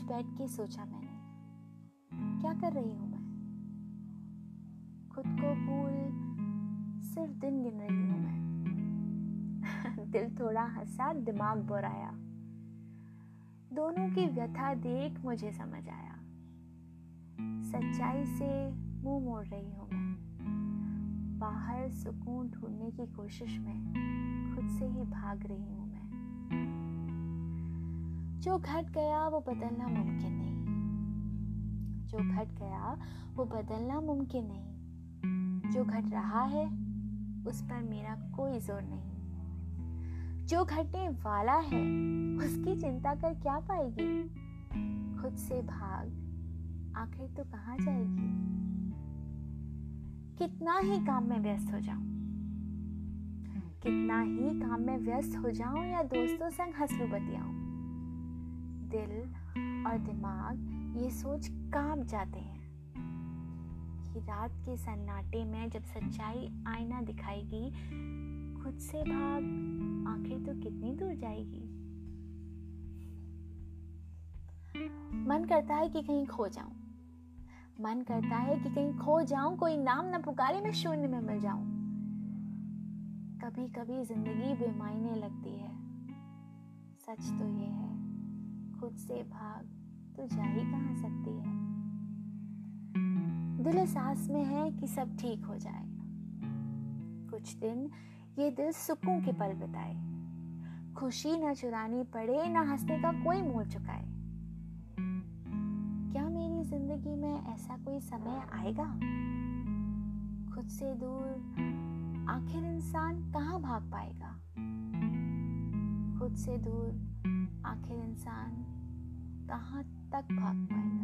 बैठ के सोचा मैंने। क्या कर रही हूँ मैं? खुद को भूल सिर्फ़ दिन गिन रही हूँ मैं। दिल थोड़ा हंसा, दिमाग बुराया। दोनों की व्यथा देख मुझे समझ आया। सच्चाई से मुँह मोड़ रही हूँ मैं। बाहर सुकून ढूँढने की कोशिश में खुद से ही भाग रही हूँ मैं। जो घट गया, वो बदलना मुमकिन नहीं। जो घट गया, वो बदलना मुमकिन नहीं। जो घट रहा है, उस पर मेरा कोई ज़ोर नहीं। जो घटने वाला है, उसकी चिंता कर क्या पाएगी? खुद से भाग, आखिर तो कहाँ जाएगी? कितना ही काम में व्यस्त हो जाऊँ। कितना ही काम में व्यस्त हो जाऊँ या दोस्तों संग हंसलू बतियाऊं दिल और दिमाग ये सोच काँप जाते हैं। कि रात के सन्नाटे में जब सच्चाई आईना दिखाएगी, खुद से भाग आखिर तो कितनी दूर जाएगी। मन करता है कि कहीं खो जाऊँ। मन करता है कि कहीं खो जाऊँ, कोई नाम ना पुकारे, मैं शून्य में मिल जाऊँ। कभी कभी ज़िंदगी बेमायने लगती है। सच तो ये है खुद से भाग तो जा ही कहाँ सकती है? दिल सांस में है कि सब ठीक हो जाएगा कुछ दिन ये दिल सुकून के पल बिताए। खुशी न चुरानी पड़े, न हंसने का कोई मोल चुकाए। क्या मेरी ज़िंदगी में ऐसा कोई समय आएगा? खुद से दूर आखिर इंसान कहाँ भाग पाएगा? खुद से दूर आखिर इंसान कहाँ तक भाग पाएगा?